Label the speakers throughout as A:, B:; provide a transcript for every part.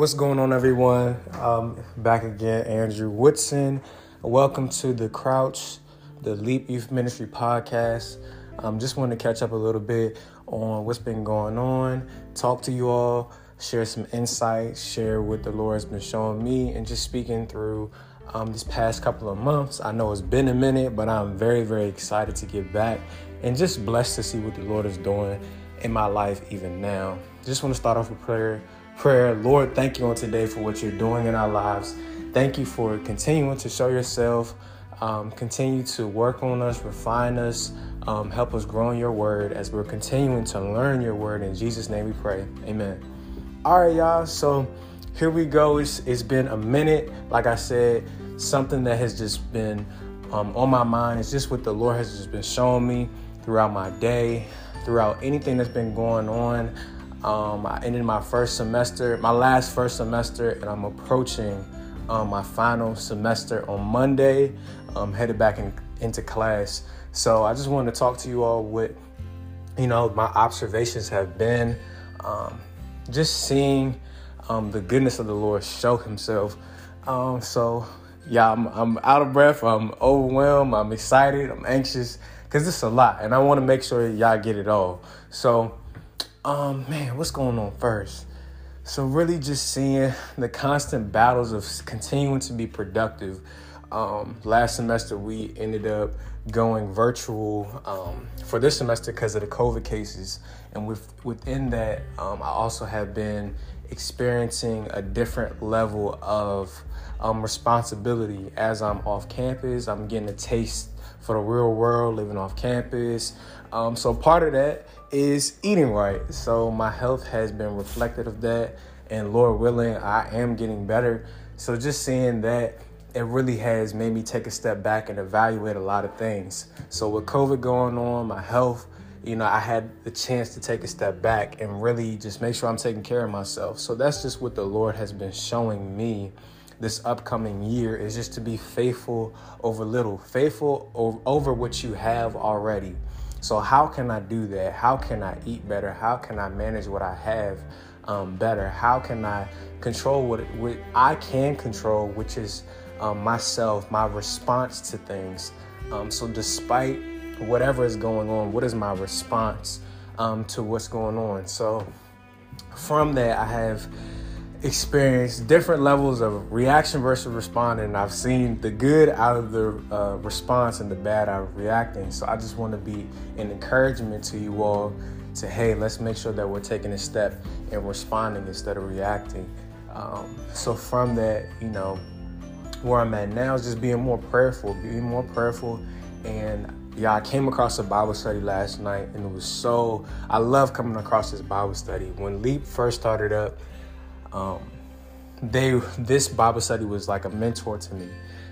A: What's going on, everyone? Um, back again, Andrew Woodson. Welcome to the Crouch, the Leap Youth Ministry podcast. Um, just wanted to catch up a little bit on what's been going on, talk to you all, share some insights, share what the Lord has been showing me, and just speaking through um, this past couple of months. I know it's been a minute, but I'm very, very excited to get back and just blessed to see what the Lord is doing in my life even now. Just want to start off with prayer prayer. Lord, thank you on today for what you're doing in our lives. Thank you for continuing to show yourself. Um, continue to work on us, refine us, um, help us grow in your word as we're continuing to learn your word. In Jesus' name we pray. Amen. All right, y'all. So here we go. It's, it's been a minute. Like I said, something that has just been um, on my mind. It's just what the Lord has just been showing me throughout my day, throughout anything that's been going on. Um, I ended my first semester, my last first semester, and I'm approaching um, my final semester on Monday. I'm headed back in, into class. So I just wanted to talk to you all what you know my observations have been. Um, just seeing um, the goodness of the Lord show Himself. Um, so yeah, I'm, I'm out of breath. I'm overwhelmed. I'm excited. I'm anxious because it's a lot, and I want to make sure y'all get it all. So um, man, what's going on first? So really just seeing the constant battles of continuing to be productive. Um, last semester we ended up going virtual um, for this semester because of the COVID cases, and with, within that, um, I also have been experiencing a different level of um, responsibility as I'm off campus. I'm getting a taste for the real world, living off campus. Um, so part of that is eating right. So my health has been reflected of that, and Lord willing, I am getting better. So just seeing that, it really has made me take a step back and evaluate a lot of things. So with COVID going on, my health, you know, I had the chance to take a step back and really just make sure I'm taking care of myself. So that's just what the Lord has been showing me this upcoming year is just to be faithful over little, faithful over what you have already. So, how can I do that? How can I eat better? How can I manage what I have um, better? How can I control what, what I can control, which is um, myself, my response to things? Um, so, despite whatever is going on, what is my response um, to what's going on? So, from that, I have experienced different levels of reaction versus responding. And I've seen the good out of the uh, response and the bad out of reacting. So I just want to be an encouragement to you all to hey, let's make sure that we're taking a step and responding instead of reacting. Um, so from that, you know, where I'm at now is just being more prayerful, being more prayerful, and yeah, I came across a Bible study last night, and it was so. I love coming across this Bible study. When Leap first started up, um, they this Bible study was like a mentor to me.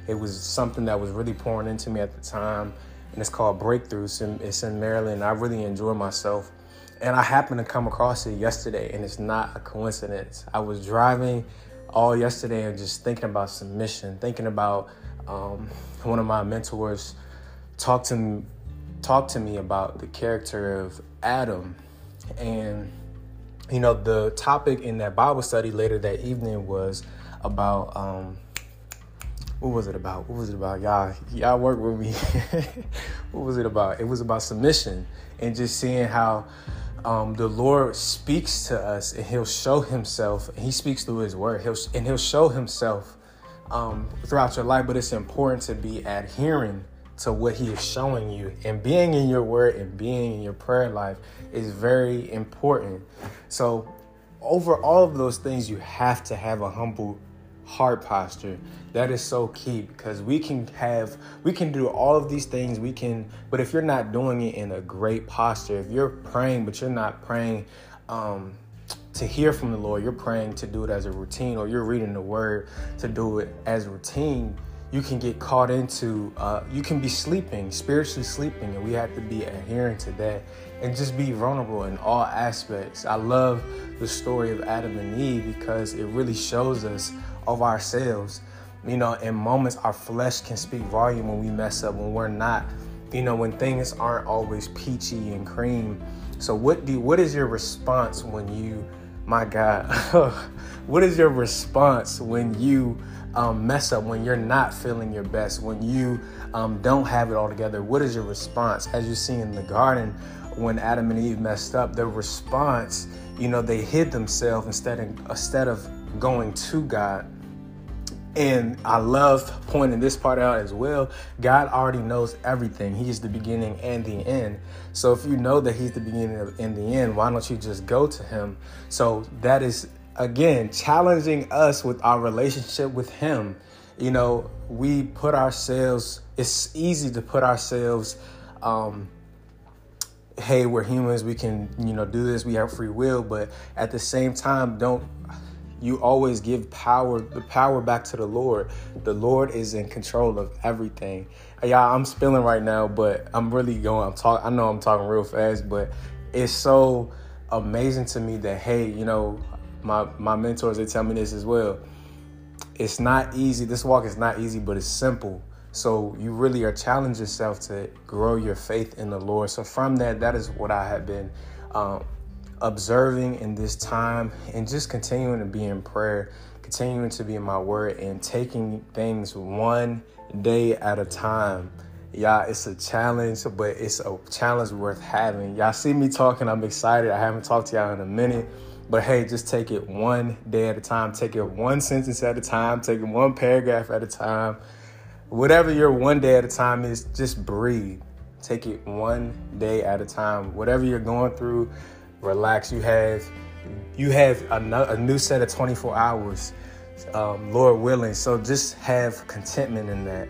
A: It was something that was really pouring into me at the time, and it's called Breakthroughs. It's in Maryland. I really enjoy myself, and I happened to come across it yesterday, and it's not a coincidence. I was driving all yesterday and just thinking about submission, thinking about um, one of my mentors talked to talked to me about the character of Adam, and you know, the topic in that Bible study later that evening was about um, what was it about? What was it about? Y'all, y'all work with me. what was it about? It was about submission and just seeing how um, the Lord speaks to us and He'll show Himself. He speaks through His Word. He'll and He'll show Himself um, throughout your life. But it's important to be adhering to what He is showing you. And being in your word and being in your prayer life is very important. So, over all of those things, you have to have a humble heart posture. That is so key because we can have, we can do all of these things. We can, but if you're not doing it in a great posture, if you're praying, but you're not praying, um, to hear from the Lord, you're praying to do it as a routine, or you're reading the word to do it as routine, you can get caught into uh, you can be sleeping spiritually sleeping and we have to be adhering to that and just be vulnerable in all aspects. I love the story of adam and eve because it really shows us of ourselves. You know in moments our flesh can speak volume when we mess up when we're not. You know when things aren't always peachy and cream. So what do what is your response when you my God, what is your response when you um, mess up, when you're not feeling your best, when you um, don't have it all together? What is your response? As you see in the garden, when Adam and Eve messed up, their response, you know, they hid themselves instead of, instead of going to God. And I love pointing this part out as well. God already knows everything. He is the beginning and the end. So if you know that He's the beginning and the end, why don't you just go to Him? So that is, again, challenging us with our relationship with Him. You know, we put ourselves, it's easy to put ourselves, um, hey, we're humans, we can, you know, do this, we have free will, but at the same time, don't you always give power the power back to the Lord. The Lord is in control of everything. Yeah, I'm spilling right now, but I'm really going. I'm talking. I know I'm talking real fast, but it's so amazing to me that hey, you know, my my mentors they tell me this as well. It's not easy. This walk is not easy, but it's simple. So you really are challenge yourself to grow your faith in the Lord. So from that, that is what I have been um, observing in this time and just continuing to be in prayer, continuing to be in my word, and taking things one day at a time. Y'all, it's a challenge, but it's a challenge worth having. Y'all see me talking, I'm excited. I haven't talked to y'all in a minute. But hey, just take it one day at a time. Take it one sentence at a time. Take it one paragraph at a time. Whatever your one day at a time is, just breathe. Take it one day at a time. Whatever you're going through, relax. You have you have a, new set of 24 hours, um, Lord willing. So just have contentment in that.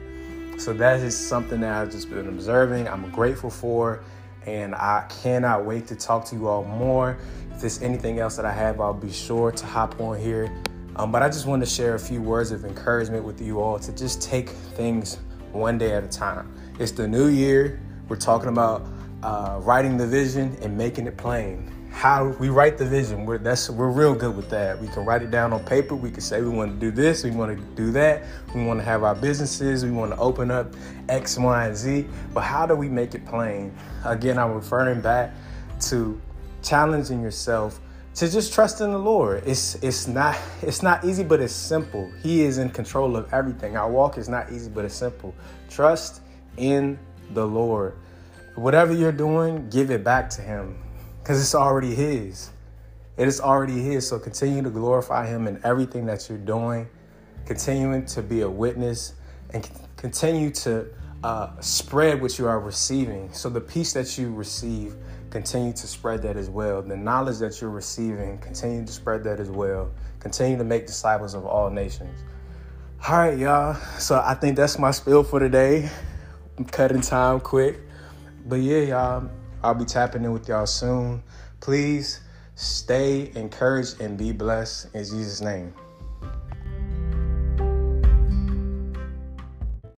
A: So that is something that I've just been observing. I'm grateful for, and I cannot wait to talk to you all more. If there's anything else that I have, I'll be sure to hop on here. Um, but I just want to share a few words of encouragement with you all to just take things one day at a time. It's the new year. We're talking about uh, writing the vision and making it plain how we write the vision. We're that's we're real good with that. We can write it down on paper. We can say we want to do this, we want to do that. We want to have our businesses. We want to open up X, Y, and Z. But how do we make it plain? Again, I'm referring back to challenging yourself to just trust in the Lord. It's it's not it's not easy, but it's simple. He is in control of everything. Our walk is not easy, but it's simple. Trust in the Lord. Whatever you're doing, give it back to Him because it's already His. It is already His. So continue to glorify Him in everything that you're doing, continuing to be a witness, and continue to uh, spread what you are receiving. So the peace that you receive, continue to spread that as well. The knowledge that you're receiving, continue to spread that as well. Continue to make disciples of all nations. All right, y'all. So I think that's my spill for today. I'm cutting time quick. But yeah, y'all, I'll be tapping in with y'all soon. Please stay encouraged and be blessed in Jesus' name.